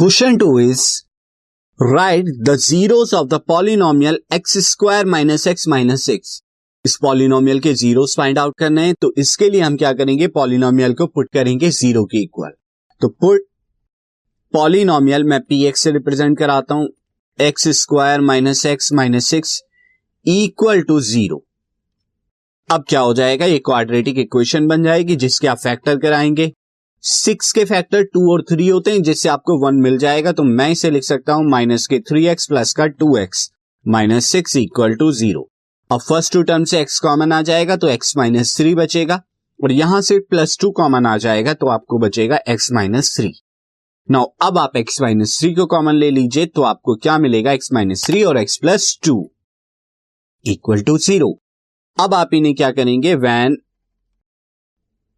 Question 2 is write the zeros of the polynomial x square minus x minus 6. इस polynomial के zeros find out करने हैं तो इसके लिए हम क्या करेंगे? पॉलिनोमियल को पुट करेंगे ज़ीरो के इक्वल। तो पुट पॉलिनोमियल, मैं पी एक्स से रिप्रेजेंट कराता हूँ, x square minus x minus six equal to zero. अब क्या हो जाएगा? ये क्वाड्रेटिक इक्वेशन बन जाएगी, जिसके आप फैक्टर कराएँगे। सिक्स के फैक्टर टू और थ्री होते हैं, जिससे आपको वन मिल जाएगा तो मैं इसे लिख सकता हूँ माइनस के थ्री एक्स प्लस का two x minus six equal to zero और फ़र्स्ट टू टर्म से एक्स कॉमन आ जाएगा तो एक्स माइनस थ्री बचेगा, और यहाँ से प्लस टू कॉमन आ जाएगा तो आपको बचेगा एक्स माइनस थ्री नाउ अब आप एक्स माइनस थ्री को कॉमन ले लीजिए तो आपको क्या मिलेगा एक्स माइनस थ्री और x plus two equal to zero अब आप इन्हें क्या करेंगे when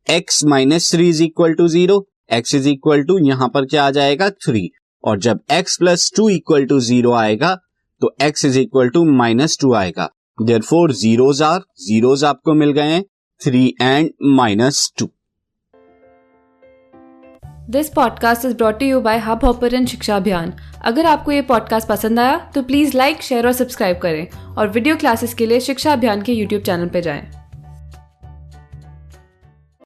x minus three is equal to zero x is equal to यहाँ पर क्या आ जाएगा? थ्री और जब x plus two equal to zero आएगा तो x is equal to minus two आएगा। देर फोर जीरोज आर जीरोज आपको मिल गए हैं three and minus two this podcast is brought you by Hubhopper Shiksha Abhiyan अगर आपको ये पॉडकास्ट पसंद आया तो प्लीज़ लाइक शेयर और सब्सक्राइब करें। और वीडियो क्लासेस के लिए शिक्षा अभियान के यूट्यूब चैनल पर जाएँ।